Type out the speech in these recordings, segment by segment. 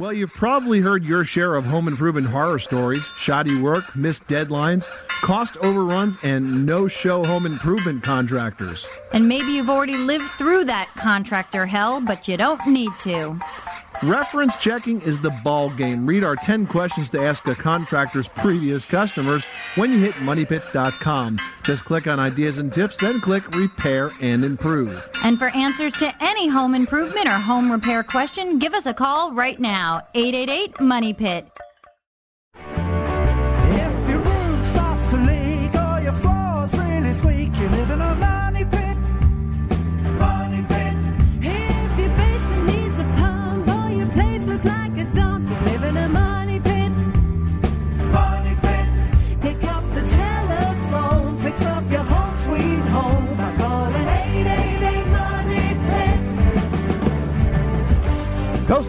Well, you've probably heard your share of home improvement horror stories shoddy work, missed deadlines, cost overruns, and no show home improvement contractors. And maybe you've already lived through that contractor hell, but you don't need to. Reference checking is the ball game. Read our 10 questions to ask a contractor's previous customers when you hit moneypit.com. Just click on ideas and tips, then click repair and improve. And for answers to any home improvement or home repair question, give us a call right now 888 Money Pit.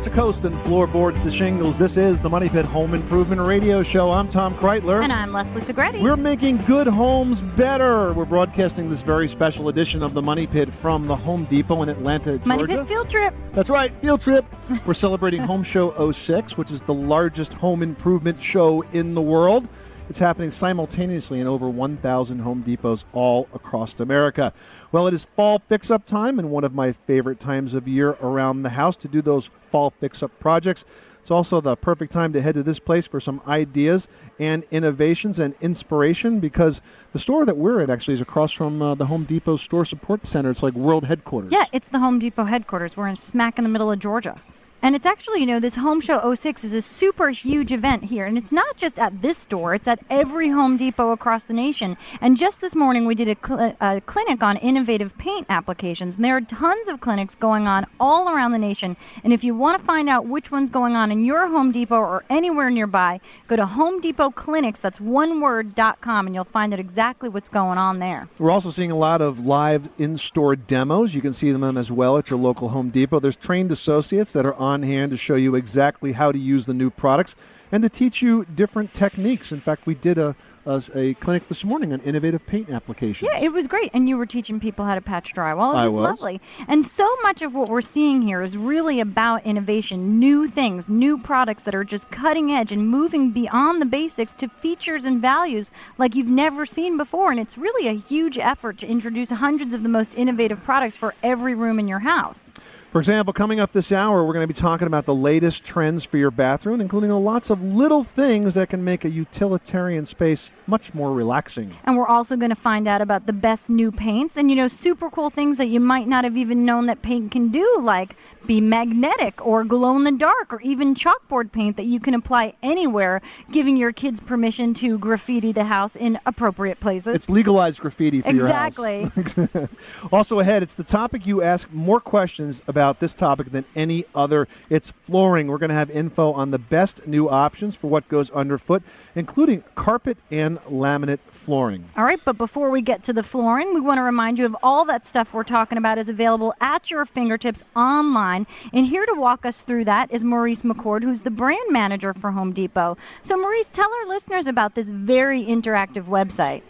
To coast and floorboards to shingles, this is the Money Pit Home Improvement Radio Show. I'm Tom Kraeutler. And I'm Leslie Segrete. We're making good homes better. We're broadcasting this very special edition of the Money Pit from the Home Depot in Atlanta, Georgia. Money Pit Field Trip. That's right, field trip. We're celebrating Home Show 06, which is the largest home improvement show in the world. It's happening simultaneously in over 1,000 Home Depots all across America. Well, it is fall fix up time, and one of my favorite times of year around the house to do those fall fix up projects. It's also the perfect time to head to this place for some ideas and innovations and inspiration because the store that we're at actually is across from uh, the Home Depot Store Support Center. It's like world headquarters. Yeah, it's the Home Depot headquarters. We're in smack in the middle of Georgia. And it's actually, you know, this Home Show 06 is a super huge event here. And it's not just at this store, it's at every Home Depot across the nation. And just this morning, we did a, cl- uh, a clinic on innovative paint applications. And there are tons of clinics going on all around the nation. And if you want to find out which one's going on in your Home Depot or anywhere nearby, go to Home Depot Clinics, that's one word, dot com, and you'll find out exactly what's going on there. We're also seeing a lot of live in-store demos. You can see them as well at your local Home Depot. There's trained associates that are on hand to show you exactly how to use the new products and to teach you different techniques. In fact, we did a, a, a clinic this morning on innovative paint applications. Yeah, it was great. And you were teaching people how to patch drywall. It I was, was. lovely. And so much of what we're seeing here is really about innovation, new things, new products that are just cutting edge and moving beyond the basics to features and values like you've never seen before. And it's really a huge effort to introduce hundreds of the most innovative products for every room in your house. For example, coming up this hour, we're going to be talking about the latest trends for your bathroom, including lots of little things that can make a utilitarian space much more relaxing. And we're also going to find out about the best new paints and, you know, super cool things that you might not have even known that paint can do, like be magnetic or glow in the dark or even chalkboard paint that you can apply anywhere, giving your kids permission to graffiti the house in appropriate places. It's legalized graffiti for Exactly. your house. Exactly. also ahead, it's the topic you ask more questions about this topic than any other. It's flooring. We're going to have info on the best new options for what goes underfoot, including carpet and laminate flooring. All right, but before we get to the flooring, we want to remind you of all that stuff we're talking about is available at your fingertips online. And here to walk us through that is Maurice McCord, who's the brand manager for Home Depot. So, Maurice, tell our listeners about this very interactive website.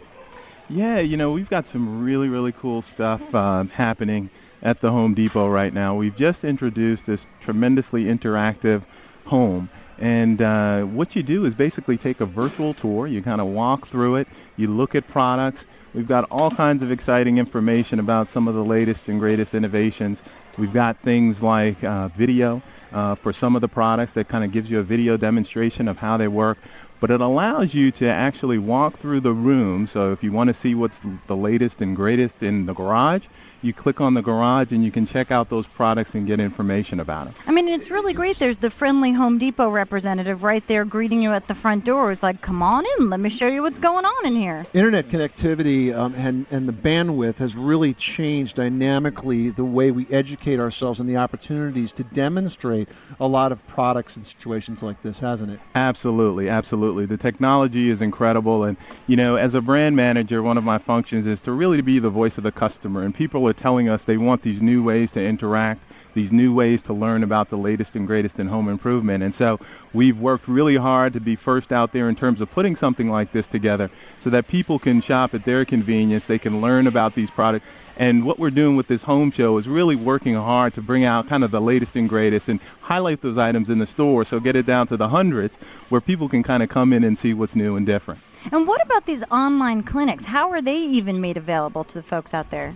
Yeah, you know, we've got some really, really cool stuff um, happening at the Home Depot right now. We've just introduced this tremendously interactive home. And uh, what you do is basically take a virtual tour. You kind of walk through it, you look at products. We've got all kinds of exciting information about some of the latest and greatest innovations. We've got things like uh, video uh, for some of the products that kind of gives you a video demonstration of how they work but it allows you to actually walk through the room. So if you want to see what's the latest and greatest in the garage, You click on the garage and you can check out those products and get information about them. I mean, it's really great. There's the friendly Home Depot representative right there greeting you at the front door. It's like, come on in, let me show you what's going on in here. Internet connectivity um, and, and the bandwidth has really changed dynamically the way we educate ourselves and the opportunities to demonstrate a lot of products in situations like this, hasn't it? Absolutely, absolutely. The technology is incredible, and you know, as a brand manager, one of my functions is to really be the voice of the customer. And people are telling us they want these new ways to interact, these new ways to learn about the latest and greatest in home improvement. And so, we've worked really hard to be first out there in terms of putting something like this together, so that people can shop at their convenience. They can learn about these products. And what we're doing with this home show is really working hard to bring out kind of the latest and greatest and highlight those items in the store. So get it down to the hundreds where people can kind of come in and see what's new and different. And what about these online clinics? How are they even made available to the folks out there?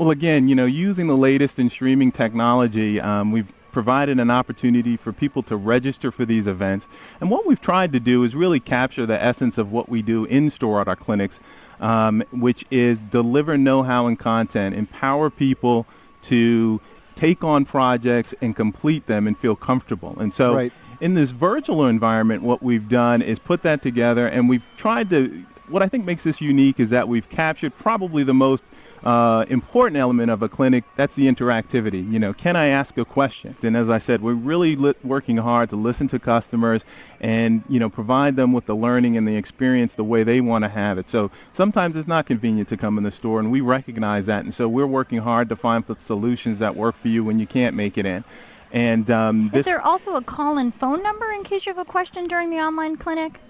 Well, again, you know, using the latest in streaming technology, um, we've provided an opportunity for people to register for these events. And what we've tried to do is really capture the essence of what we do in store at our clinics, um, which is deliver know how and content, empower people to take on projects and complete them and feel comfortable. And so, Right. in this virtual environment, what we've done is put that together and we've tried to. What I think makes this unique is that we've captured probably the most uh, important element of a clinic. That's the interactivity. You know, can I ask a question? And as I said, we're really li- working hard to listen to customers and you know provide them with the learning and the experience the way they want to have it. So sometimes it's not convenient to come in the store, and we recognize that. And so we're working hard to find the solutions that work for you when you can't make it in. And um, Is there also a call in phone number in case you have a question during the online clinic?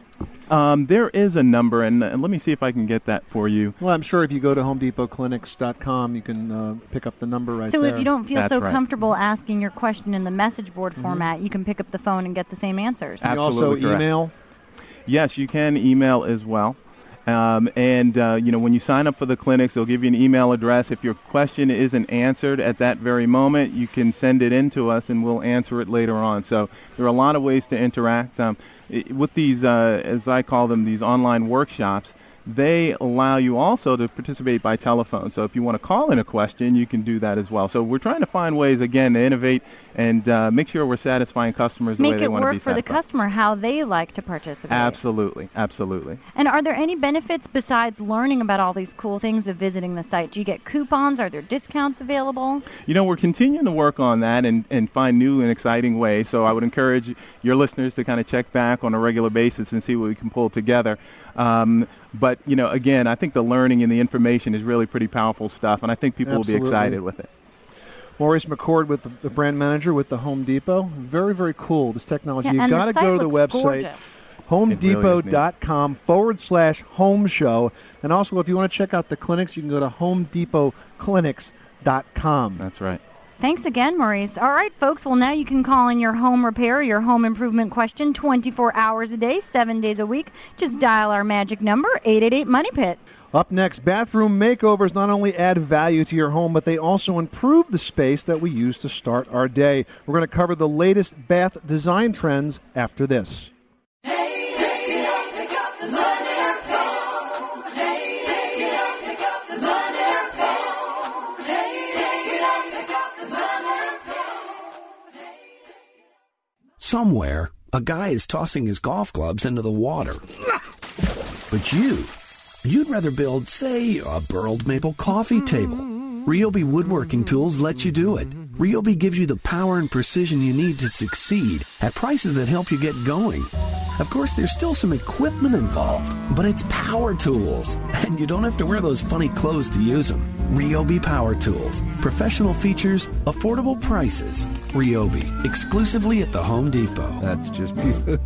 Um, there is a number, and, and let me see if I can get that for you. Well, I'm sure if you go to HomeDepotClinics.com, you can uh, pick up the number right so there. So if you don't feel That's so right. comfortable asking your question in the message board Mm-hmm. format, you can pick up the phone and get the same answers. Can you also correct. email. Yes, you can email as well. Um, and uh, you know, when you sign up for the clinics, they'll give you an email address. If your question isn't answered at that very moment, you can send it in to us, and we'll answer it later on. So there are a lot of ways to interact um, i- with these, uh, as I call them, these online workshops. They allow you also to participate by telephone. So if you want to call in a question, you can do that as well. So we're trying to find ways again to innovate and uh, make sure we're satisfying customers the way they want to be Make it work for the customer how they like to participate. Absolutely, absolutely. And are there any benefits besides learning about all these cool things of visiting the site? Do you get coupons? Are there discounts available? You know, we're continuing to work on that and, and find new and exciting ways. So I would encourage your listeners to kind of check back on a regular basis and see what we can pull together. Um, but, you know, again, I think the learning and the information is really pretty powerful stuff, and I think people will be excited with it. Maurice McCord with the, the brand manager with the Home Depot. Very, very cool. This technology. Yeah, You've got to go to the website. gorgeous. HomeDepot.com forward slash home show. And also, if you want to check out the clinics, you can go to HomeDepotClinics.com. That's right. Thanks again, Maurice. All right, folks. Well, now you can call in your home repair, your home improvement question 24 hours a day, 7 days a week. Just dial our magic number, 888 Money Pit. Up next, bathroom makeovers not only add value to your home, but they also improve the space that we use to start our day. We're going to cover the latest bath design trends after this. Somewhere, a guy is tossing his golf clubs into the water. But you, you'd rather build, say, a burled maple coffee table. Ryobi Woodworking Tools let you do it. Ryobi gives you the power and precision you need to succeed at prices that help you get going. Of course, there's still some equipment involved, but it's power tools, and you don't have to wear those funny clothes to use them. Ryobi Power Tools. Professional features, affordable prices. Ryobi, exclusively at the Home Depot. That's just beautiful.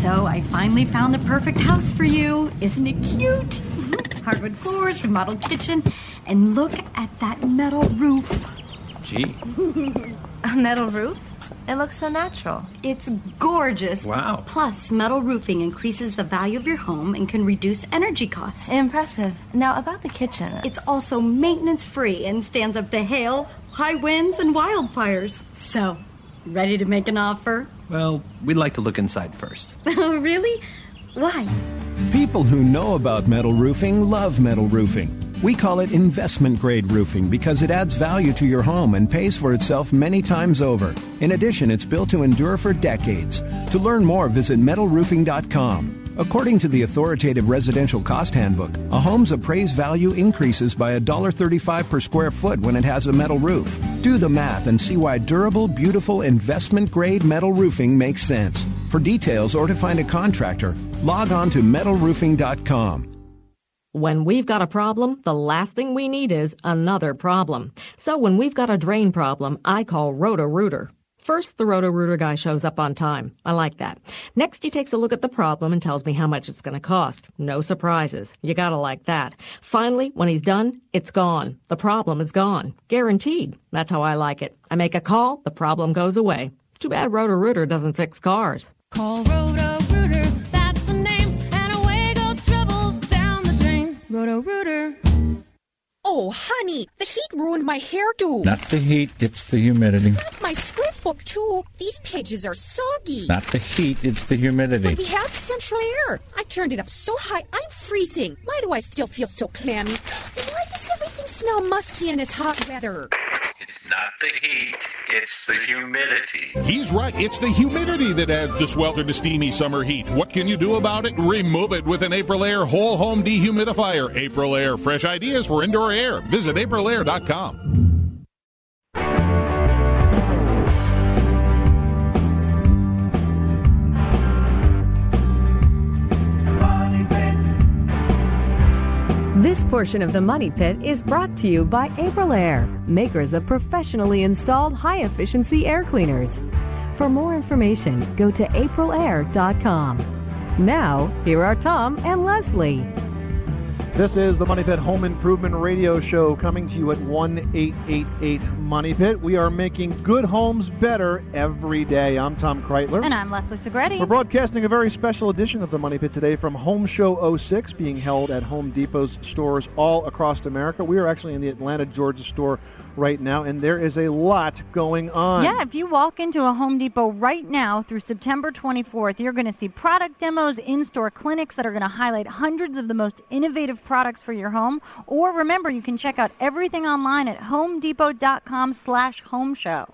So I finally found the perfect house for you. Isn't it cute? Mm-hmm. Hardwood floors, remodeled kitchen, and look at that metal roof. Gee. A metal roof? It looks so natural. It's gorgeous. Wow. Plus, metal roofing increases the value of your home and can reduce energy costs. Impressive. Now, about the kitchen. It's also maintenance free and stands up to hail, high winds, and wildfires. So, ready to make an offer? Well, we'd like to look inside first. Oh, really? Why? People who know about metal roofing love metal roofing. We call it investment grade roofing because it adds value to your home and pays for itself many times over. In addition, it's built to endure for decades. To learn more, visit metalroofing.com. According to the authoritative residential cost handbook, a home's appraised value increases by $1.35 per square foot when it has a metal roof. Do the math and see why durable, beautiful, investment grade metal roofing makes sense. For details or to find a contractor, log on to metalroofing.com. When we've got a problem, the last thing we need is another problem. So when we've got a drain problem, I call Roto-Rooter. First, the Roto-Rooter guy shows up on time. I like that. Next, he takes a look at the problem and tells me how much it's going to cost. No surprises. You gotta like that. Finally, when he's done, it's gone. The problem is gone. Guaranteed. That's how I like it. I make a call, the problem goes away. Too bad Roto-Rooter doesn't fix cars. Call Roto-Rooter, Oh, honey, the heat ruined my hairdo. Not the heat, it's the humidity. My script book, too. These pages are soggy. Not the heat, it's the humidity. We have central air. I turned it up so high, I'm freezing. Why do I still feel so clammy? Why does everything smell musty in this hot weather? Not the heat, it's the humidity. He's right. It's the humidity that adds the swelter to steamy summer heat. What can you do about it? Remove it with an Aprilaire whole home dehumidifier. Aprilaire, fresh ideas for indoor air. Visit aprilaire.com. This portion of the Money Pit is brought to you by Aprilaire, makers of professionally installed high efficiency air cleaners. For more information, go to aprilaire.com. Now, here are Tom and Leslie. This is the Money Pit Home Improvement Radio Show coming to you at 1 888 Money Pit. We are making good homes better every day. I'm Tom Kraeutler. And I'm Leslie Segrete. We're broadcasting a very special edition of the Money Pit today from Home Show 06 being held at Home Depot's stores all across America. We are actually in the Atlanta, Georgia store right now, and there is a lot going on. Yeah, if you walk into a Home Depot right now through September 24th, you're going to see product demos, in-store clinics that are going to highlight hundreds of the most innovative products for your home. Or remember, you can check out everything online at homedepot.com slash home show.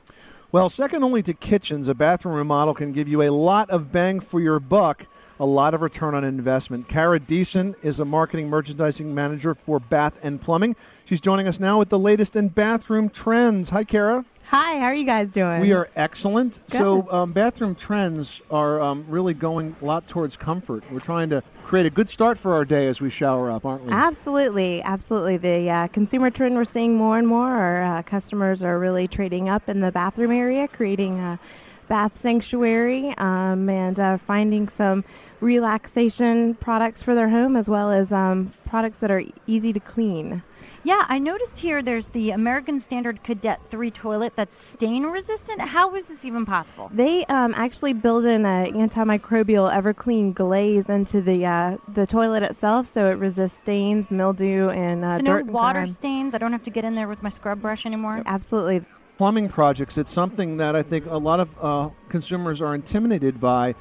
Well, second only to kitchens, a bathroom remodel can give you a lot of bang for your buck, a lot of return on investment. Kara Deason is a marketing merchandising manager for Bath and Plumbing. She's joining us now with the latest in bathroom trends. Hi, Kara. Hi, how are you guys doing? We are excellent. Good. So, um, bathroom trends are um, really going a lot towards comfort. We're trying to create a good start for our day as we shower up, aren't we? Absolutely, absolutely. The uh, consumer trend we're seeing more and more, our uh, customers are really trading up in the bathroom area, creating a bath sanctuary, um, and uh, finding some relaxation products for their home as well as um, products that are easy to clean. Yeah, I noticed here there's the American Standard Cadet 3 toilet that's stain resistant. How is this even possible? They um, actually build in an antimicrobial EverClean glaze into the uh, the toilet itself, so it resists stains, mildew, and uh, so dirt no water grime. stains. I don't have to get in there with my scrub brush anymore. Absolutely. plumbing projects. It's something that I think a lot of uh, consumers are intimidated by,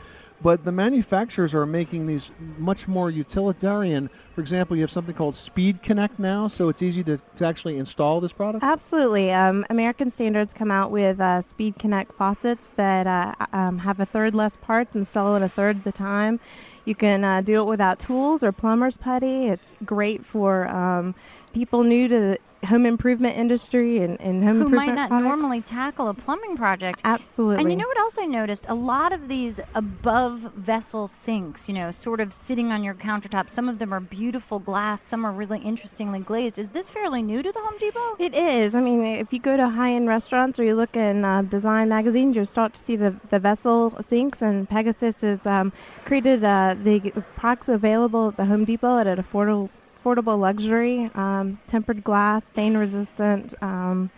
but the manufacturers are making these much more utilitarian. For example, you have something called Speed Connect now, so it's easy to, to actually install this product. Absolutely. Um, American Standards come out with uh, Speed Connect faucets that uh, um, have a third less parts and sell it a third of the time. You can uh, do it without tools or plumber's putty. It's great for um, people new to home improvement industry and, and home Who improvement might not products. normally tackle a plumbing project. Absolutely. And you know what else I noticed? A lot of these above vessel sinks, you know, sort of sitting on your countertop. Some of them are beautiful glass, some are really interestingly glazed. Is this fairly new to the Home Depot? It is. I mean, if you go to high-end restaurants or you look in uh, design magazines, you'll start to see the, the vessel sinks. And Pegasus has um, created uh, the products available at the Home Depot at an affordable affordable luxury, um, tempered glass, stain resistant, um,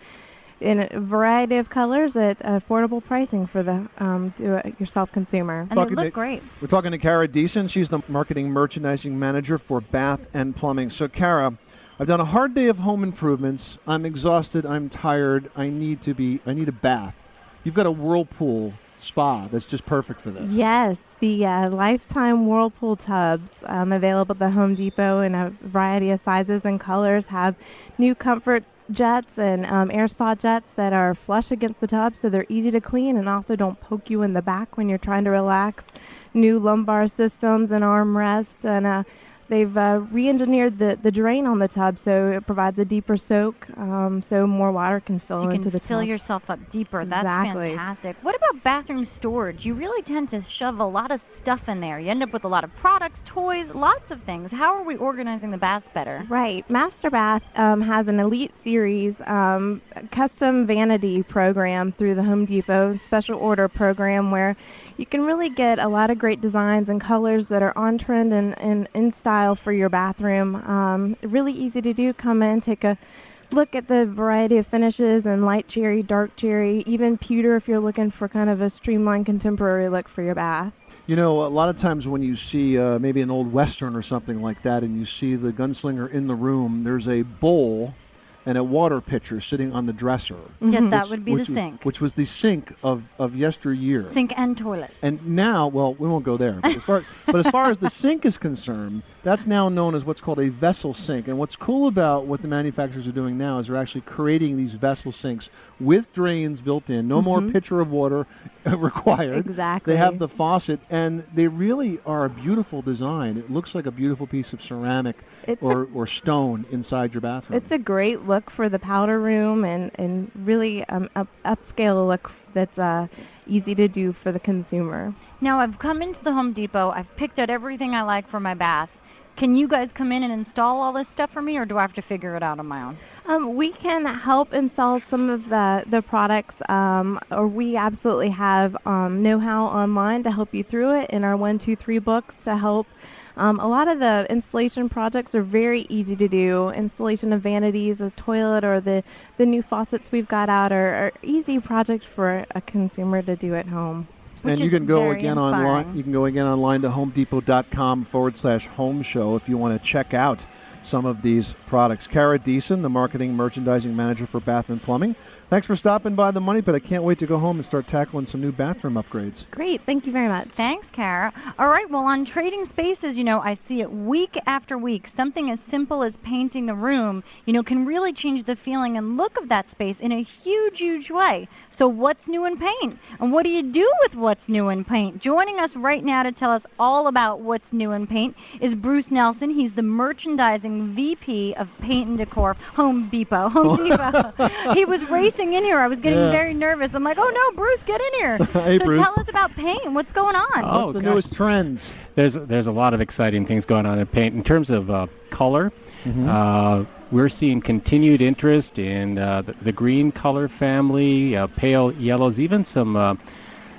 in a variety of colors at affordable pricing for the um, do-it-yourself consumer. And they look great. We're talking to Kara Deason. She's the marketing merchandising manager for Bath and Plumbing. So, Kara, I've done a hard day of home improvements. I'm exhausted. I'm tired. I need to be. I need a bath. You've got a whirlpool spa that's just perfect for this. Yes, the uh, Lifetime Whirlpool tubs um, available at the Home Depot in a variety of sizes and colors have new comfort jets and um, air spa jets that are flush against the tub so they're easy to clean and also don't poke you in the back when you're trying to relax. New lumbar systems and armrests and uh, They've uh, re-engineered the, the drain on the tub so it provides a deeper soak, um, so more water can fill So you into can the fill tub. yourself up deeper. That's Exactly. fantastic. What about bathroom storage? You really tend to shove a lot of stuff in there. You end up with a lot of products, toys, lots of things. How are we organizing the baths better? Right. Master Bath um, has an Elite Series um, custom vanity program through the Home Depot special order program where you can really get a lot of great designs and colors that are on trend and, and in style for your bathroom. Um, really easy to do. Come in, take a look at the variety of finishes and light cherry, dark cherry, even pewter if you're looking for kind of a streamlined contemporary look for your bath. You know, a lot of times when you see uh, maybe an old western or something like that, and you see the gunslinger in the room, there's a bowl and a water pitcher sitting on the dresser. Yes, that Which- would be the which was- sink. Which was the sink of, of yesteryear. Sink and toilet. And now, well, we won't go there. But as far, but as, far as the sink is concerned, that's now known as what's called a vessel sink. And what's cool about what the manufacturers are doing now is they're actually creating these vessel sinks with drains built in. No more Mhm. pitcher of water required. Exactly. They have the faucet, and they really are a beautiful design. It looks like a beautiful piece of ceramic It's a- or, or stone inside your bathroom. It's a great look for the powder room and, and really um, up, upscale look that's uh, easy to do for the consumer. Now I've come into the Home Depot. I've picked out everything I like for my bath. Can you guys come in and install all this stuff for me, or do I have to figure it out on my own? Um, we can help install some of the, the products, um, or we absolutely have um, know-how online to help you through it in our one, two, three books to help. Um, a lot of the installation projects are very easy to do. Installation of vanities, a toilet, or the, the new faucets we've got out are, are easy projects for a consumer to do at home. and you can go again online. You can go again online to HomeDepot.com forward slash Home Show if you want to check out some of these products. Kara Deason, the marketing merchandising manager for Bath and Plumbing. Thanks for stopping by the Money Pit. I can't wait to go home and start tackling some new bathroom upgrades. Great, thank you very much. Thanks, Kara. All right, well, on Trading Spaces, you know, I see it week after week. Something as simple as painting the room, you know, can really change the feeling and look of that space in a huge, huge way. So, what's new in paint? And what do you do with what's new in paint? Joining us right now to tell us all about what's new in paint is Bruce Nelson. He's the merchandising VP of Paint and Decor, Home Depot. Home Depot. he was racing in here. I was getting Yeah. very nervous. I'm like, oh no, Bruce, get in here. Hey, so Bruce. tell us about paint. What's going on? Oh, What's the gosh. newest trends? There's there's a lot of exciting things going on in paint in terms of uh, color. Mhm. Uh, we're seeing continued interest in uh, the, the green color family, uh, pale yellows, even some uh,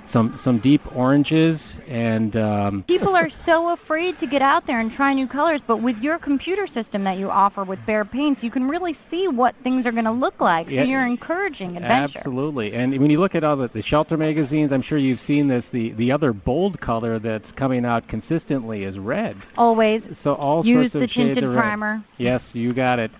some some deep oranges, and um, People are so afraid to get out there and try new colors, but with your computer system that you offer with Behr Paints, you can really see what things are going to look like. So Yeah. you're encouraging adventure. Absolutely. And when you look at all the, the shelter magazines, I'm sure you've seen this. The, the other bold color that's coming out consistently is red. Always So all use sorts of the shades tinted of red. primer. Yes, you got it.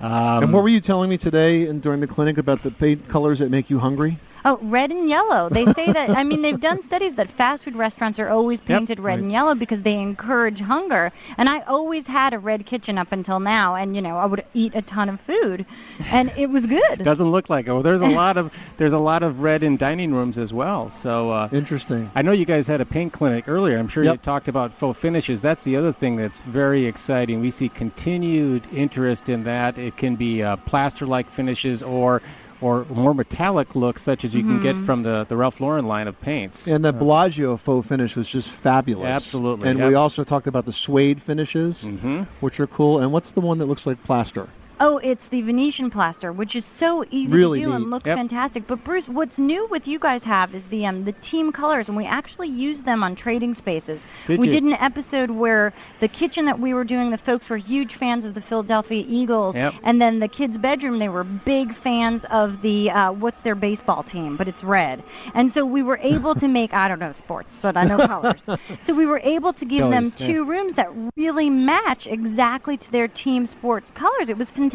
Um, and what were you telling me today and during the clinic about the paint colors that make you hungry? Oh, red and yellow. They say that, I mean, they've done studies that fast food restaurants are always painted red and yellow because they encourage hunger. And I always had a red kitchen up until now, and, you know, I would eat a ton of food, and it was good. Doesn't look like it. Well, there's a lot of there's a lot of red in dining rooms as well. So uh, interesting. I know you guys had a paint clinic earlier. I'm sure you talked about faux finishes. That's the other thing that's very exciting. We see continued interest in that. It can be uh, plaster-like finishes or or more metallic looks, such as you can get Mhm. from the, the Ralph Lauren line of paints. And the Bellagio faux finish was just fabulous. Absolutely, And yep. we also talked about the suede finishes, Mm-hmm. which are cool. And what's the one that looks like plaster? Oh, it's the Venetian plaster, which is so easy Really to do neat. and looks Yep. fantastic. But Bruce, what's new with you guys have is the um, the team colors, and we actually use them on trading spaces. Did we you? did an episode where the kitchen that we were doing, the folks were huge fans of the Philadelphia Eagles, Yep. and then the kids' bedroom, they were big fans of the uh, what's their baseball team, but it's red. And so we were able to make I don't know sports, so I know colors. so we were able to give them two rooms that really match exactly to their team sports colors. It was fantastic.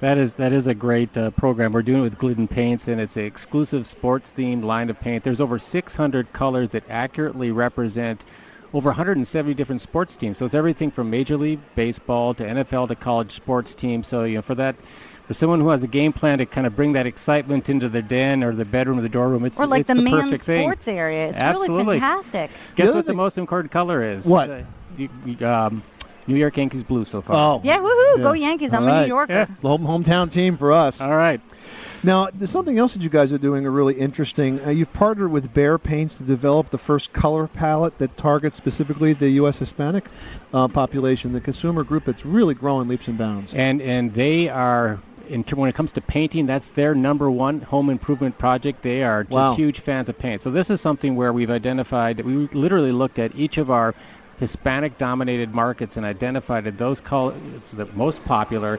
That is that is a great uh, program. We're doing it with Glidden Paints, and it's an exclusive sports themed line of paint. There's over 600 colors that accurately represent over 170 different sports teams. So it's everything from Major League Baseball to NFL to college sports teams. So you know, for that. For someone who has a game plan to kind of bring that excitement into their den or the bedroom or the dorm room, it's, or like it's the, the men's perfect thing. sports area. It's Absolutely. really fantastic. Guess what the most important color is? What? Uh, you, you, um, New York Yankees blue so far. Oh. Yeah, woohoo! Go Yankees! I'm All a. New Yorker. The home, hometown team for us. All right. Now, there's something else that you guys are doing are really interesting. Uh, you've partnered with Behr Paints to develop the first color palette that targets specifically the U.S. Hispanic uh, population, the consumer group that's really growing leaps and bounds. And and they are in term, when it comes to painting, that's their number one home improvement project. They are just Wow. huge fans of paint. So this is something where we've identified that we literally looked at each of our Hispanic dominated markets and identified those colors the most popular.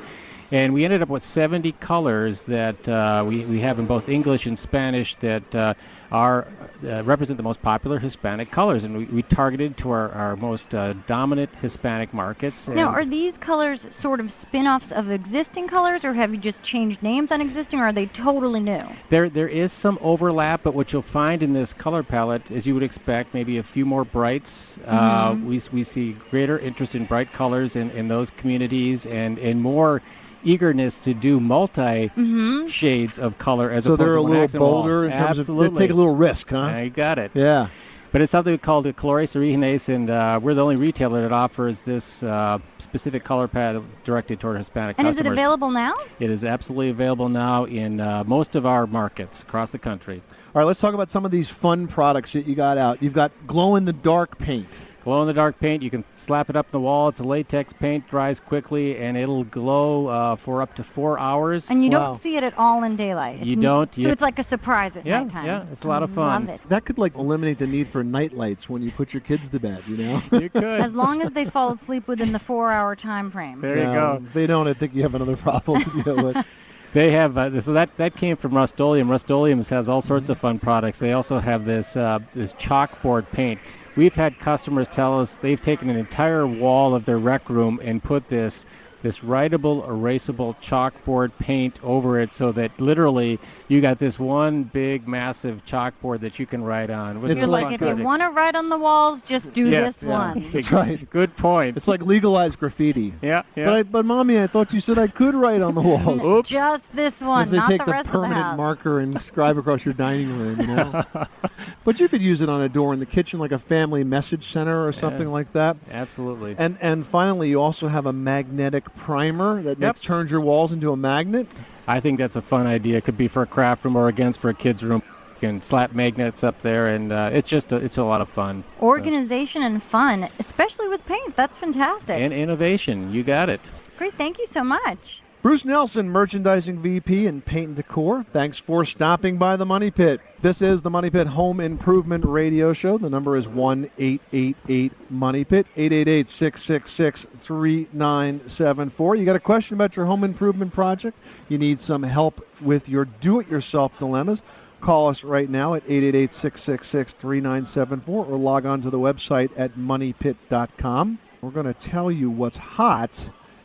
And we ended up with 70 colors that uh, we, we have in both English and Spanish that uh, are uh, represent the most popular Hispanic colors, and we, we targeted to our, our most uh, dominant Hispanic markets. Now, are these colors sort of spin-offs of existing colors, or have you just changed names on existing, or are they totally new? There, there is some overlap, but what you'll find in this color palette, as you would expect, maybe a few more brights. Uh, Mhm. we, we see greater interest in bright colors in, in those communities, and, and more eagerness to do multi Mhm. shades of color as so opposed they're a one little accent wall. bolder in terms Absolutely. of they take a little risk, huh? Yeah, you got it. Yeah. But it's something called a Colores Originales, and uh, we're the only retailer that offers this uh, specific color pad directed toward Hispanic And is it available now? It is absolutely available now in uh, most of our markets across the country. All right, let's talk about some of these fun products that you got out. You've got glow in the dark paint. Glow in the dark paint, you can slap it up on the wall. It's a latex paint, dries quickly, and it'll glow uh, for up to four hours. And you don't see it at all in daylight. You It's- don't, So you- it's like a surprise at Yeah, nighttime. yeah, it's a lot of fun. Love it. That could like eliminate the need for night lights when you put your kids to bed. You know. you could. As long as they fall asleep within the four-hour time frame. There you go. If they don't, I think you have another problem to deal with. They have uh, so that that came from Rust-Oleum. Rust-Oleum has all sorts of fun products. They also have this uh, this chalkboard paint. We've had customers tell us they've taken an entire wall of their rec room and put this this writable, erasable chalkboard paint over it, so that literally you got this one big, massive chalkboard that you can write on. You're like, if you want to write on the walls, just do Yeah, this yeah. one. That's right. Good point. It's like legalized graffiti. Yeah, yeah. But, I, but mommy, I thought you said I could write on the walls. Just this one, Because they not take the rest the permanent house. marker and scribe across your dining room, you know. but you could use it on a door in the kitchen, like a family message center or something Yeah. like that. Absolutely. And and finally, you also have a magnetic primer that Yep. makes, turns your walls into a magnet. I think that's a fun idea. It could be for a craft room or against for a kid's room. You can slap magnets up there, and uh, it's just a, it's a lot of fun. Organization and fun, especially with paint. That's fantastic. And innovation, you got it. Great, thank you so much. Bruce Nelson, Merchandising VP and Paint and Decor. Thanks for stopping by the Money Pit. This is the Money Pit Home Improvement Radio Show. The number is one eight eight eight Money Pit, 888 666 3974. You got a question about your home improvement project? You need some help with your do it yourself dilemmas? Call us right now at 888 666 3974 or log on to the website at moneypit.com. We're going to tell you what's hot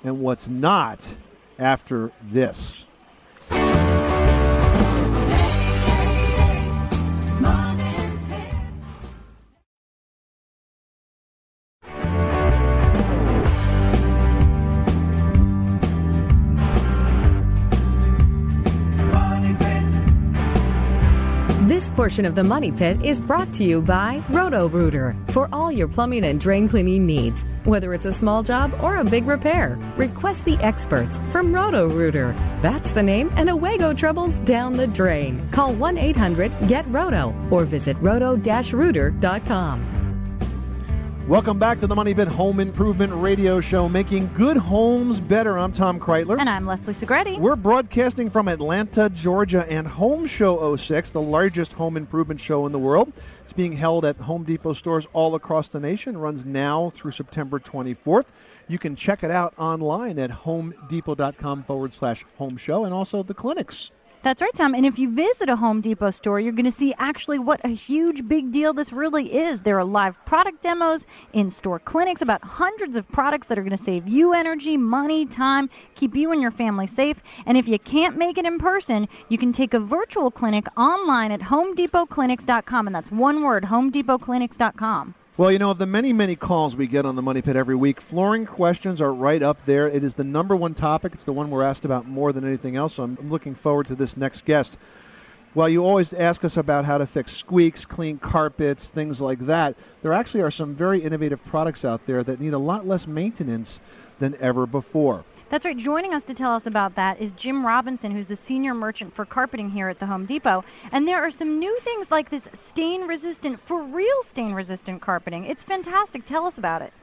and what's not after this. Portion of the Money Pit is brought to you by Roto Rooter for all your plumbing and drain cleaning needs. Whether it's a small job or a big repair, request the experts from Roto Rooter. That's the name, and away go troubles down the drain. Call 1 800 GET ROTO or visit roto rooter.com. Welcome back to the Money Pit Home Improvement Radio Show, making good homes better. I'm Tom Kraeutler. And I'm Leslie Segrete. We're broadcasting from Atlanta, Georgia, and Home Show 06, the largest home improvement show in the world. It's being held at Home Depot stores all across the nation, runs now through September 24th. You can check it out online at homedepot.com forward slash home show and also the clinics That's right, Tom. And if you visit a Home Depot store, you're going to see actually what a huge big deal this really is. There are live product demos, in store clinics about hundreds of products that are going to save you energy, money, time, keep you and your family safe. And if you can't make it in person, you can take a virtual clinic online at homedepotclinics.com. And that's one word, homedepotclinics.com. Well, you know, of the many, many calls we get on the Money Pit every week, flooring questions are right up there. It is the number one topic. It's the one we're asked about more than anything else. So I'm I'm looking forward to this next guest. While you always ask us about how to fix squeaks, clean carpets, things like that, there actually are some very innovative products out there that need a lot less maintenance than ever before. That's right. Joining us to tell us about that is Jim Robinson, who's the senior merchant for carpeting here at the Home Depot. And there are some new things like this stain resistant, for real stain resistant carpeting. It's fantastic. Tell us about it.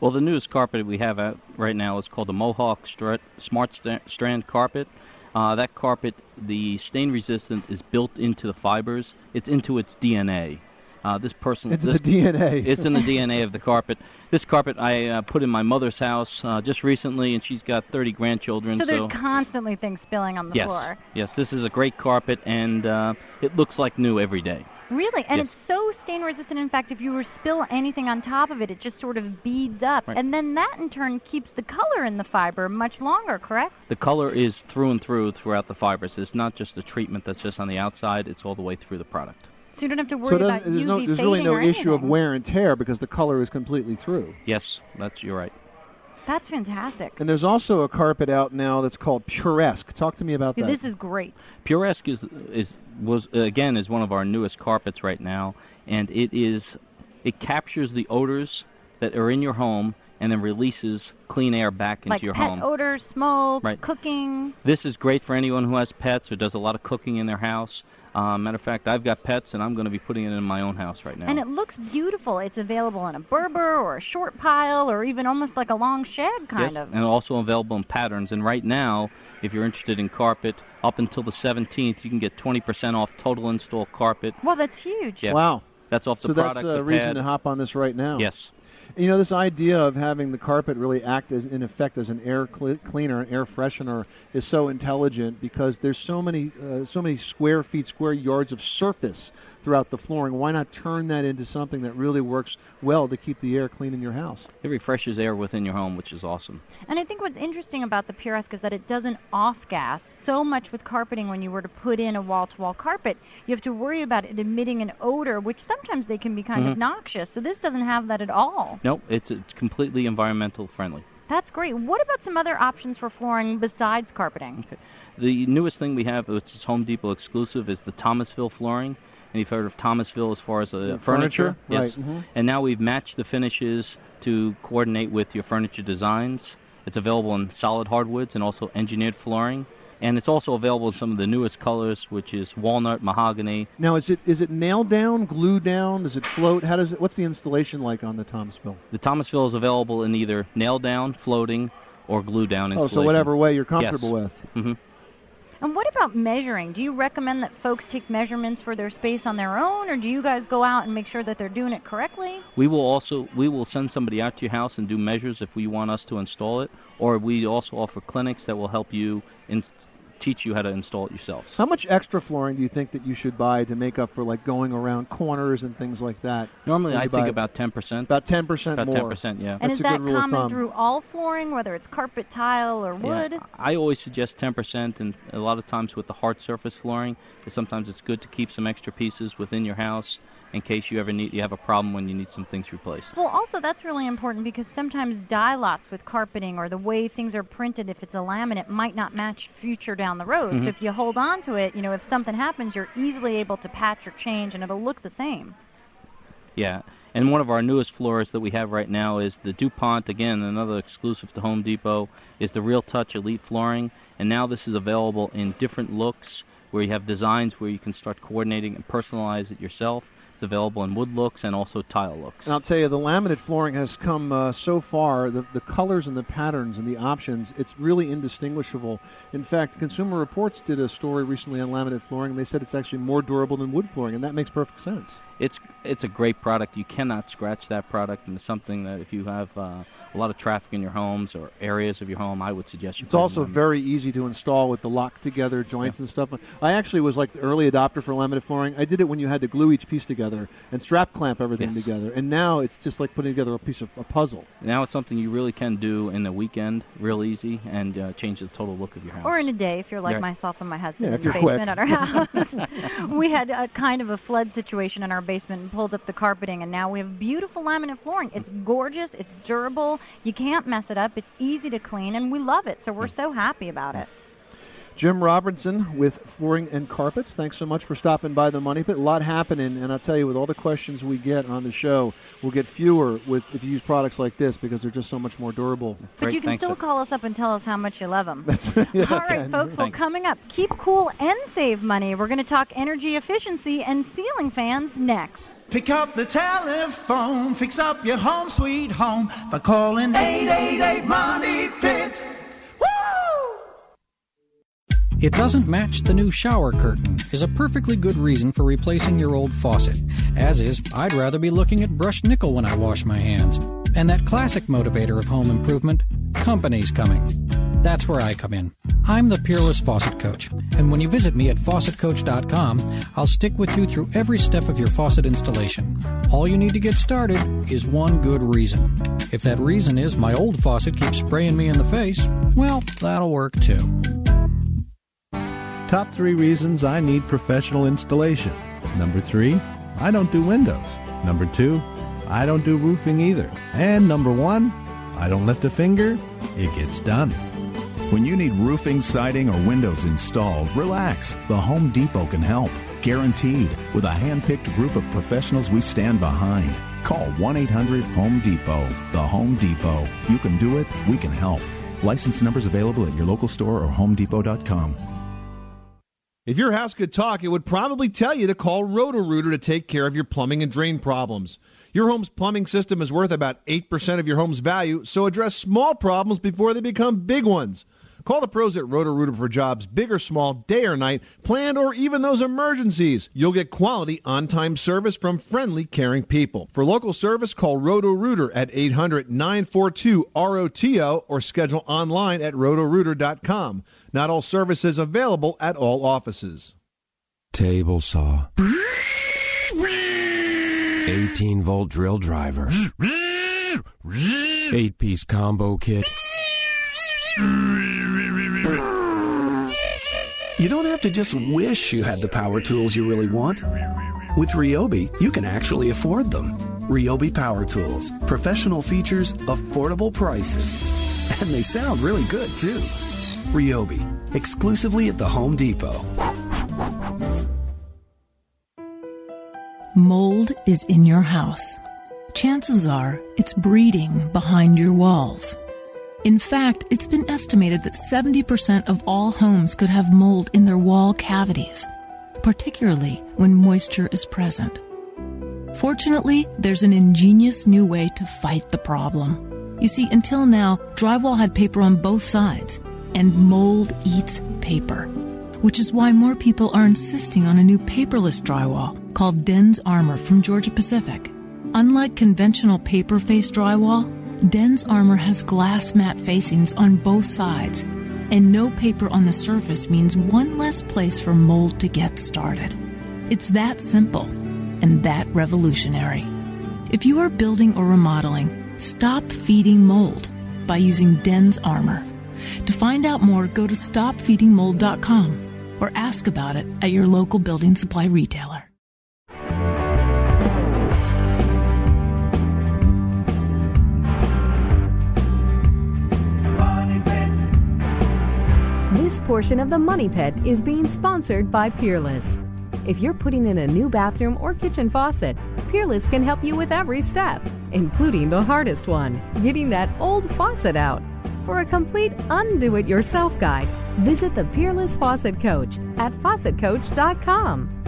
Well, the newest carpet we have out right now is called the Mohawk Stra- Smart Sta- Strand Carpet. Uh, that carpet, the stain resistant, is built into the fibers. It's into its DNA. Uh, this person, Into this, the DNA. it's in the DNA of the carpet. This carpet I uh, put in my mother's house uh, just recently, and she's got 30 grandchildren. So there's constantly things spilling on the yes, floor. yes, this is a great carpet, and uh, it looks like new every day. Really? And Yes. it's so stain resistant. In fact, if you were spill anything on top of it, it just sort of beads up. Right. And then that in turn keeps the color in the fiber much longer, correct? The color is through and through throughout the fibers. It's not just a treatment that's just on the outside; it's all the way through the product. So you don't have to worry So it about doesn't- there's, UV no, there's really no or issue of wear and tear because the color is completely through. Yes, that's you're right. That's fantastic. And there's also a carpet out now that's called Puresque. Talk to me about Yeah, that. This is great. Puresque is is was again is one of our newest carpets right now, and it is it captures the odors that are in your home and then releases clean air back into like your pet home. odor, smoke, Right. cooking. This is great for anyone who has pets or does a lot of cooking in their house. Uh, matter of fact, I've got pets, and I'm going to be putting it in my own house right now. And it looks beautiful. It's available in a Berber or a short pile or even almost like a long shed kind yes, of. and also available in patterns. And right now, if you're interested in carpet, up until the 17th, you can get 20% off total install carpet. Well, that's huge. Yeah. Wow. That's off the so product. that's a the reason pad. to hop on this right now. Yes. You know, this idea of having the carpet really act as, in effect, as an air cle cleaner, an air freshener, is so intelligent because there's so many, uh, so many square feet, square yards of surface throughout the flooring. Why not turn that into something that really works well to keep the air clean in your house? It refreshes air within your home, which is awesome. And I think what's interesting about the Puresque is that it doesn't off gas so much with carpeting when you were to put in a wall to wall carpet. You have to worry about it emitting an odor, which sometimes they can be kind of Mhm. noxious. So this doesn't have that at all. Nope, it's, it's completely environmental friendly. That's great. What about some other options for flooring besides carpeting? The newest thing we have, which is Home Depot exclusive, is the Thomasville flooring. And you've heard of Thomasville as far as the furniture? furniture, Yes. right, mhm. And now we've matched the finishes to coordinate with your furniture designs. It's available in solid hardwoods and also engineered flooring. And it's also available in some of the newest colors, which is walnut, mahogany. Now, is it is it nailed down, glue down? Does it float? How does it? What's the installation like on the Thomasville? The Thomasville is available in either nail down, floating, or glue down installation. Oh, so whatever way you're comfortable Yes. with. hmm And what about measuring? Do you recommend that folks take measurements for their space on their own, or do you guys go out and make sure that they're doing it correctly? We will also we will send somebody out to your house and do measures if we want us to install it, or we also offer clinics that will help you in, teach you how to install it yourselves. How much extra flooring do you think that you should buy to make up for like going around corners and things like that? Normally, I think about ten percent. about ten percent About more. 10%, yeah. And That's is a that good rule of common thumb. through all flooring, whether it's carpet, tile, or wood? Yeah, I always suggest 10%, and a lot of times with the hard surface flooring, sometimes it's good to keep some extra pieces within your house in case you ever need you have a problem when you need some things replaced. Well, also that's really important because sometimes dye lots with carpeting or the way things are printed, if it's a laminate, might not match future down the road. Mhm. So if you hold on to it, you know, if something happens, you're easily able to patch or change, and it'll look the same. Yeah, and one of our newest floors that we have right now is the DuPont. Again, another exclusive to Home Depot is the Real Touch Elite flooring, and now this is available in different looks where you have designs where you can start coordinating and personalize it yourself. Available in wood looks and also tile looks. And I'll tell you, the laminate flooring has come uh, so far. The, the colors and the patterns and the options, it's really indistinguishable. In fact, Consumer Reports did a story recently on laminate flooring, and they said it's actually more durable than wood flooring, and that makes perfect sense. It's it's a great product. You cannot scratch that product, and it's something that if you have uh, a lot of traffic in your homes or areas of your home, I would suggest you. It's also on. very easy to install with the lock together joints and stuff. I actually was like the early adopter for laminate flooring. I did it when you had to glue each piece together and strap clamp everything Yes. together. And now it's just like putting together a piece of a puzzle. Now it's something you really can do in the weekend, real easy, and uh, change the total look of your house. Or in a day, if you're like Yeah. myself and my husband Yeah, in the you're quick. basement at our house. we had a kind of a flood situation in our basement and pulled up the carpeting, and now we have beautiful laminate flooring. It's gorgeous, it's durable, you can't mess it up, it's easy to clean, and we love it, so we're so happy about it. Jim Robertson with Flooring and Carpets. Thanks so much for stopping by the Money Pit. A lot happening, and I'll tell you, with all the questions we get on the show, we'll get fewer with if you use products like this because they're just so much more durable. But you can still call us up and tell us how much you love them. Yeah, All right, Ken. folks. Well, coming up, keep cool and save money. We're going to talk energy efficiency and ceiling fans next. Pick up the telephone, fix up your home sweet home by calling 888 Money Pit. It doesn't match the new shower curtain is a perfectly good reason for replacing your old faucet. As is, I'd rather be looking at brushed nickel when I wash my hands. And that classic motivator of home improvement, company's coming. That's where I come in. I'm the Peerless Faucet Coach, and when you visit me at faucetcoach.com, I'll stick with you through every step of your faucet installation. All you need to get started is one good reason. If that reason is my old faucet keeps spraying me in the face, well, that'll work too. Top three reasons I need professional installation. Number three, I don't do windows. Number two, I don't do roofing either. And number one, I don't lift a finger, it gets done. When you need roofing, siding, or windows installed, relax. The Home Depot can help. Guaranteed. With a hand picked group of professionals we stand behind. Call 1 800 Home Depot. The Home Depot. You can do it, we can help. License numbers available at your local store or homedepot.com. If your house could talk, it would probably tell you to call Roto-Rooter to take care of your plumbing and drain problems. Your home's plumbing system is worth about 8% of your home's value, so address small problems before they become big ones. Call the pros at Roto-Rooter for jobs big or small, day or night, planned or even those emergencies. You'll get quality on-time service from friendly, caring people. For local service, call Roto-Rooter at 800-942-ROTO or schedule online at rotorooter.com. Not all services available at all offices. Table saw. 18 volt drill driver. 8 piece combo kit. You don't have to just wish you had the power tools you really want. With Ryobi, you can actually afford them. Ryobi Power Tools. Professional features, affordable prices. And they sound really good, too. Ryobi. Exclusively at the Home Depot. Mold is in your house. Chances are it's breeding behind your walls. In fact, it's been estimated that 70% of all homes could have mold in their wall cavities, particularly when moisture is present. Fortunately, there's an ingenious new way to fight the problem. You see, until now, drywall had paper on both sides, and mold eats paper, which is why more people are insisting on a new paperless drywall called DensArmor from Georgia Pacific. Unlike conventional paper face drywall, DensArmor has glass mat facings on both sides, and no paper on the surface means one less place for mold to get started. It's that simple and that revolutionary. If you are building or remodeling, stop feeding mold by using DensArmor. To find out more, go to stopfeedingmold.com or ask about it at your local building supply retailer. Portion of the Money Pit is being sponsored by Peerless. If you're putting in a new bathroom or kitchen faucet, Peerless can help you with every step, including the hardest one, getting that old faucet out. For a complete undo it yourself guide, visit the Peerless Faucet Coach at faucetcoach.com.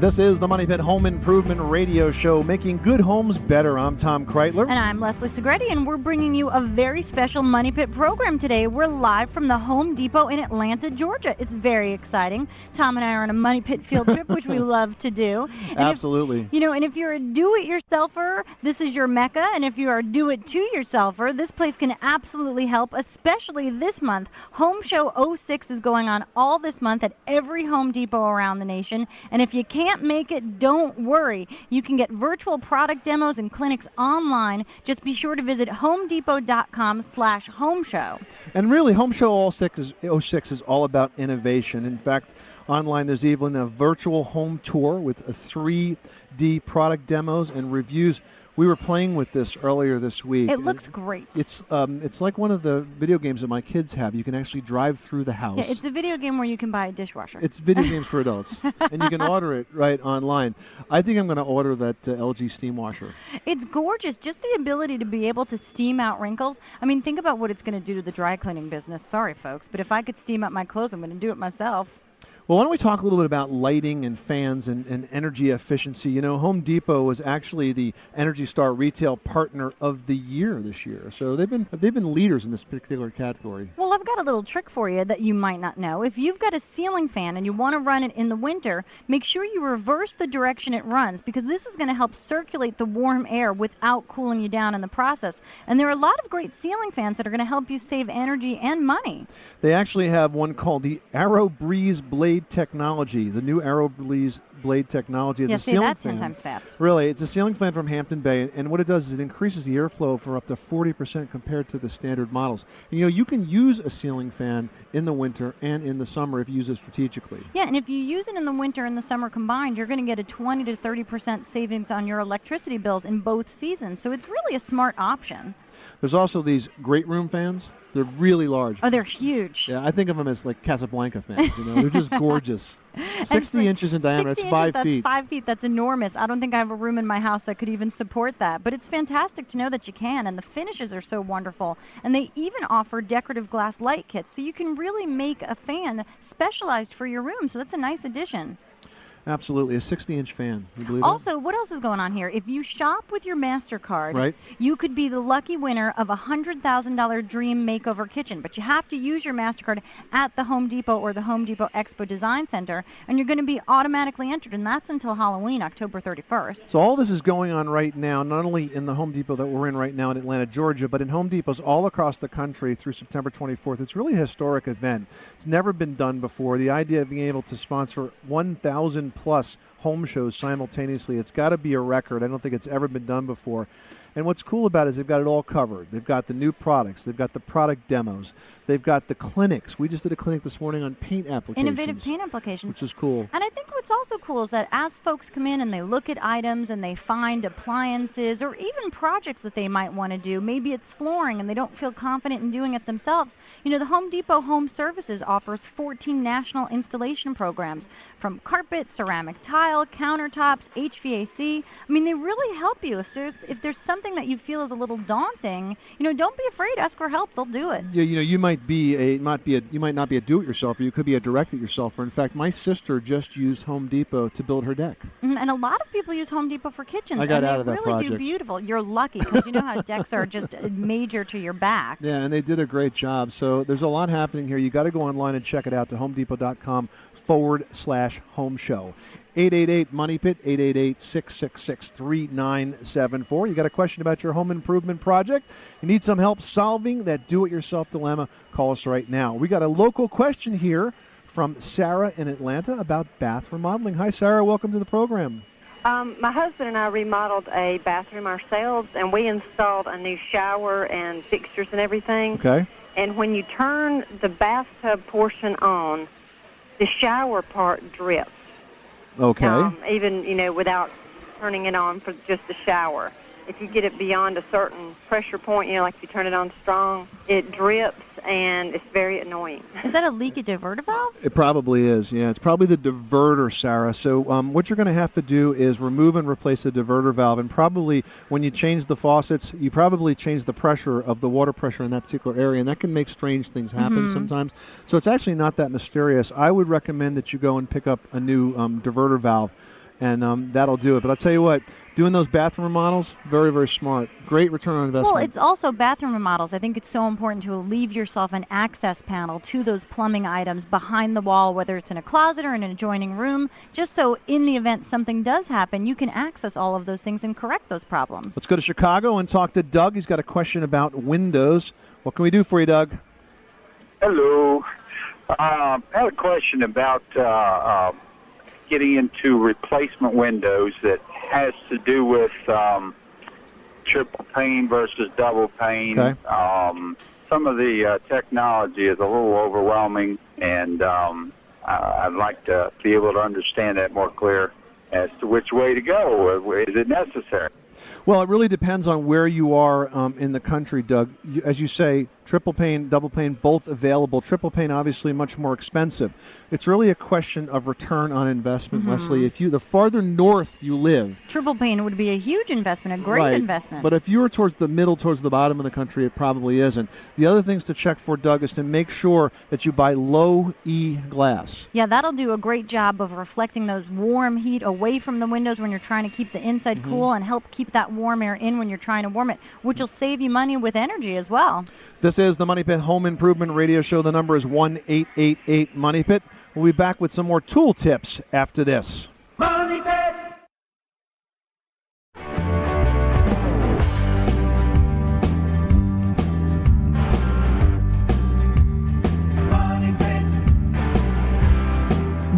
This is the Money Pit Home Improvement Radio Show, making good homes better. I'm Tom Kraeutler. And I'm Leslie Segrete, and we're bringing you a very special Money Pit program today. We're live from the Home Depot in Atlanta, Georgia. It's very exciting. Tom and I are on a Money Pit field trip, which we love to do. And if- Absolutely. you know, and if you're a do-it-yourselfer, this is your mecca. And if you are a do-it-to-yourselfer, this place can absolutely help, especially this month. Home Show 06 is going on all this month at every Home Depot around the nation. And if you can't make it, don't worry. You can get virtual product demos and clinics online. Just be sure to visit homedepot.com slash home show. And really, Home Show All Six is, 06 is all about innovation. In fact, online there's even a virtual home tour with a 3D product demos and reviews. We were playing with this earlier this week. It looks great. It's um, it's like one of the video games that my kids have. You can actually drive through the house. Yeah, it's a video game where you can buy a dishwasher. It's video games for adults, and you can order it right online. I think I'm going to order that uh, LG steam washer. It's gorgeous. Just the ability to be able to steam out wrinkles. I mean, think about what it's going to do to the dry cleaning business. Sorry, folks, but if I could steam up my clothes, I'm going to do it myself. Well, why don't we talk a little bit about lighting and fans and, and energy efficiency? You know, Home Depot was actually the Energy Star Retail Partner of the Year this year, so they've been they've been leaders in this particular category. Well, I've got a little trick for you that you might not know. If you've got a ceiling fan and you want to run it in the winter, make sure you reverse the direction it runs because this is going to help circulate the warm air without cooling you down in the process. And there are a lot of great ceiling fans that are going to help you save energy and money. They actually have one called the Arrow Breeze Blade Technology, the new Arrow Blade Technology. Yeah, a say ceiling that 10 fan. times fast. Really, it's a ceiling fan from Hampton Bay, and what it does is it increases the airflow for up to 40% compared to the standard models. You know, you can use a ceiling fan in the winter and in the summer if you use it strategically. Yeah, and if you use it in the winter and the summer combined, you're going to get a 20 to 30 percent savings on your electricity bills in both seasons. So it's really a smart option. There's also these great room fans. They're really large. Oh, they're huge. Yeah, I think of them as like Casablanca fans. You know, they're just gorgeous. 60 for inches in diameter. That's five inches, that's five feet. That's enormous. I don't think I have a room in my house that could even support that. But it's fantastic to know that you can, and the finishes are so wonderful. And they even offer decorative glass light kits, so you can really make a fan specialized for your room. So that's a nice addition. Absolutely, a 60-inch fan. You believe Also, what else is going on here? If you shop with your MasterCard, Right. you could be the lucky winner of a $100,000 Dream Makeover Kitchen. But you have to use your MasterCard at the Home Depot or the Home Depot Expo Design Center, and you're going to be automatically entered, and that's until Halloween, October 31st. So all this is going on right now, not only in the Home Depot that we're in right now in Atlanta, Georgia, but in Home Depots all across the country through September 24th. It's really a historic event. It's never been done before. The idea of being able to sponsor 1,000 plus home shows simultaneously, it's got to be a record. I don't think it's ever been done before. And what's cool about it is they've got it all covered. They've got the new products. They've got the product demos. They've got the clinics. We just did a clinic this morning on paint applications. Innovative paint applications. Which is cool. And I think what's also cool is that as folks come in and they look at items and they find appliances or even projects that they might want to do, maybe it's flooring and they don't feel confident in doing it themselves. You know, the Home Depot Home Services offers 14 national installation programs from carpet, ceramic tile, countertops, HVAC. I mean, they really help you. If there's if there's something that you feel is a little daunting, you know, don't be afraid. Ask for help. They'll do it. Yeah, you know you might be a might be a you might not be a do-it-yourselfer. You could be a direct-it-yourselfer. In fact, my sister just used Home Depot to build her deck. Mm, And a lot of people use Home Depot for kitchens. I got and out they of that really do project. beautiful. You're lucky because you know how decks are just major to your back. Yeah, and they did a great job. So there's a lot happening here. You got to go online and check it out to HomeDepot.com forward slash home show. 888 Money Pit, 888 666 3974. You got a question about your home improvement project? You need some help solving that do it yourself dilemma? Call us right now. We got a local question here from Sarah in Atlanta about bath remodeling. Hi, Sarah. Welcome to the program. Um, my husband and I remodeled a bathroom ourselves, and we installed a new shower and fixtures and everything. Okay. And when you turn the bathtub portion on, the shower part drips. Okay. Um, even you know without turning it on for just the shower. If you get it beyond a certain pressure point, you know, like if you turn it on strong, it drips and it's very annoying. Is that a leaky diverter valve? It probably is. Yeah, it's probably the diverter, Sarah. So um, what you're going to have to do is remove and replace the diverter valve, and probably when you change the faucets, you probably change the pressure of the water pressure in that particular area, and that can make strange things happen Mhm. sometimes. So it's actually not that mysterious. I would recommend that you go and pick up a new um, diverter valve. And um, that'll do it. But I'll tell you what, doing those bathroom remodels, very very smart. Great return on investment. Well, it's also bathroom remodels. I think it's so important to leave yourself an access panel to those plumbing items behind the wall, whether it's in a closet or in an adjoining room, just so in the event something does happen, you can access all of those things and correct those problems. Let's go to Chicago and talk to Doug. He's got a question about windows. What can we do for you, Doug? Hello. Uh, I had a question about uh, uh, getting into replacement windows that has to do with um, triple pane versus double pane. Okay. Um, some of the uh, technology is a little overwhelming, and um, I'd like to be able to understand that more clear as to which way to go. Is it necessary? Well, it really depends on where you are um, in the country, Doug. As you say, triple pane, double pane, both available. Triple pane, obviously, much more expensive. It's really a question of return on investment, Mhm. Leslie. If you the farther north you live, Triple pane would be a huge investment, a great right, investment. But if you are towards the middle, towards the bottom of the country, it probably isn't. The other things to check for, Doug, is to make sure that you buy low E glass. Yeah, that'll do a great job of reflecting those warm heat away from the windows when you're trying to keep the inside Mhm. cool and help keep that warm air in when you're trying to warm it, which will save you money with energy as well. This is the Money Pit Home Improvement Radio Show. The number is one eight eight eight Money Pit. We'll be back with some more tool tips after this. Money Pit.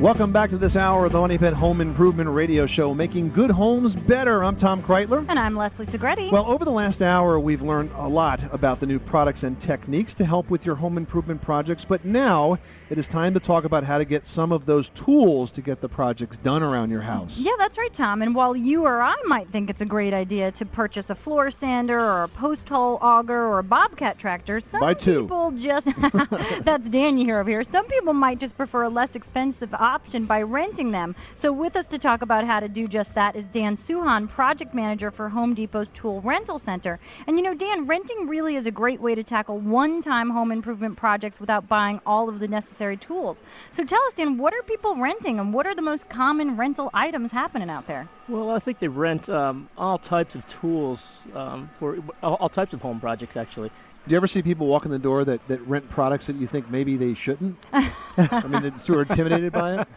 Welcome back to this hour of the Money Pit Home Improvement Radio Show, making good homes better. I'm Tom Kraeutler. And I'm Leslie Segrete. Well, over the last hour, we've learned a lot about the new products and techniques to help with your home improvement projects. But now it is time to talk about how to get some of those tools to get the projects done around your house. Yeah, that's right, Tom. And while you or I might think it's a great idea to purchase a floor sander or a post hole auger or a bobcat tractor, some Buy two. people just that's Dan you hear over here. Some people might just prefer a less expensive option by renting them. So with us to talk about how to do just that is Dan Suhan, project manager for Home Depot's Tool Rental Center. And you know, Dan, renting really is a great way to tackle one-time home improvement projects without buying all of the necessary tools. So tell us, Dan, what are people renting and what are the most common rental items happening out there? Well, I think they rent um, all types of tools um, for all, all types of home projects, actually. Do you ever see people walk in the door that, that rent products that you think maybe they shouldn't? I mean, they're sort of intimidated by it?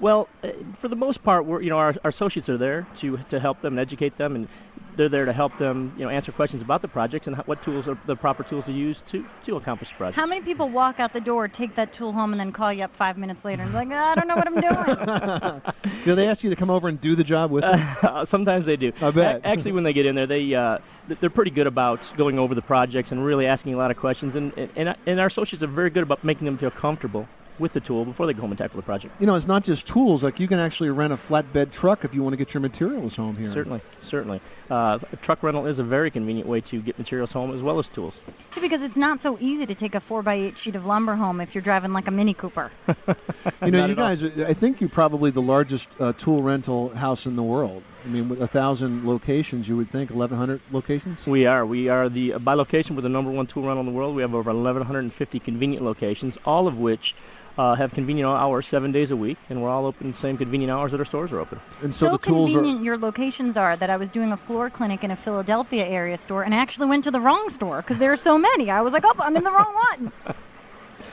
Well, uh, for the most part, we're you know our, our associates are there to to help them and educate them, and they're there to help them you know answer questions about the projects and what tools are the proper tools to use to to accomplish the project. How many people walk out the door, take that tool home, and then call you up five minutes later and be like, I don't know what I'm doing? Do they ask you to come over and do the job with them? Uh, sometimes they do. I bet. A- Actually, when they get in there, they uh, th- they're pretty good about going over the projects and really asking a lot of questions. And and and our associates are very good about making them feel comfortable with the tool before they go home and tackle the project. You know, it's not just tools. Like you can actually rent a flatbed truck if you want to get your materials home here. Certainly, certainly. Uh, truck rental is a very convenient way to get materials home as well as tools. Because it's not so easy to take a 4 by 8 sheet of lumber home if you're driving like a Mini Cooper. You know, Not you at all. guys, I think you're probably the largest uh, tool rental house in the world. I mean, with a thousand locations, you would think 1,100 locations. We are. We are the by location. We're the number one tool rental in the world. We have over 1,150 convenient locations, all of which uh, have convenient hours seven days a week, and we're all open the same convenient hours that our stores are open. And so convenient your locations are that I was doing a floor clinic in a Philadelphia area store and I actually went to the wrong store because there are so many. I was like, oh, I'm in the wrong one.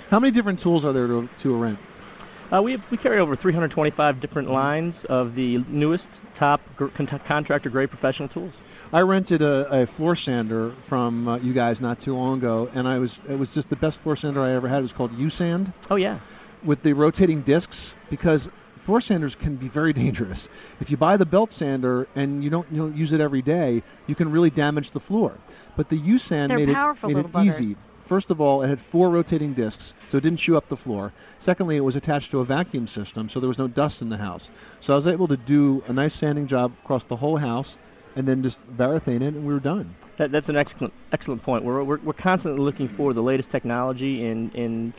How many different tools are there to, to rent? Uh, we, have, we carry over 325 different lines of the newest top gr- con- contractor grade professional tools. I rented a, a floor sander from uh, you guys not too long ago, and I was it was just the best floor sander I ever had. It was called U-Sand. Oh yeah. With the rotating discs, because floor sanders can be very dangerous. If you buy the belt sander and you don't you don't use it every day, you can really damage the floor. But the U-Sand made it made it buggers. easy. First of all, it had four rotating discs, so it didn't chew up the floor. Secondly, it was attached to a vacuum system, so there was no dust in the house. So I was able to do a nice sanding job across the whole house and then just varathane it, and we were done. That, that's an excellent excellent point. We're, we're, we're constantly looking for the latest technology in in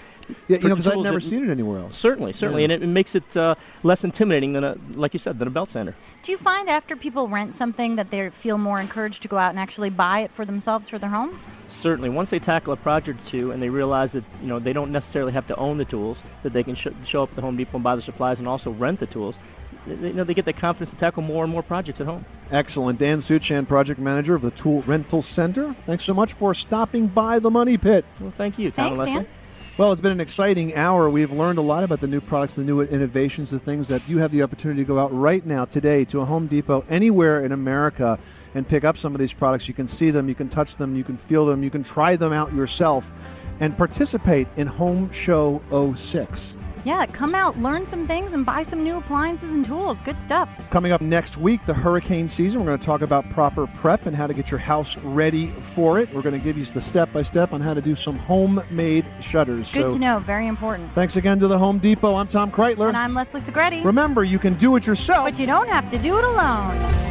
Yeah, you know, because I've never that- seen it anywhere else. Certainly, certainly, Yeah. and it, it makes it uh, less intimidating than a like you said than a belt sander. Do you find after people rent something that they feel more encouraged to go out and actually buy it for themselves for their home? Certainly, once they tackle a project or two and they realize that you know they don't necessarily have to own the tools, that they can sh- show up at the Home Depot and buy the supplies and also rent the tools. They, you know, they get the confidence to tackle more and more projects at home. Excellent. Dan Suchan, project manager of the Tool Rental Center. Thanks so much for stopping by the Money Pit. Well, thank you, Tom and Leslie. Well, it's been an exciting hour. We've learned a lot about the new products, the new innovations, the things that you have the opportunity to go out right now, today, to a Home Depot anywhere in America and pick up some of these products. You can see them, you can touch them, you can feel them, you can try them out yourself, and participate in Home Show 06. Yeah, come out, learn some things, and buy some new appliances and tools. Good stuff. Coming up next week, the hurricane season. We're going to talk about proper prep and how to get your house ready for it. We're going to give you the step by step on how to do some homemade shutters. Good so to know. Very important. Thanks again to the Home Depot. I'm Tom Kraeutler. And I'm Leslie Segrete. Remember, you can do it yourself. But you don't have to do it alone.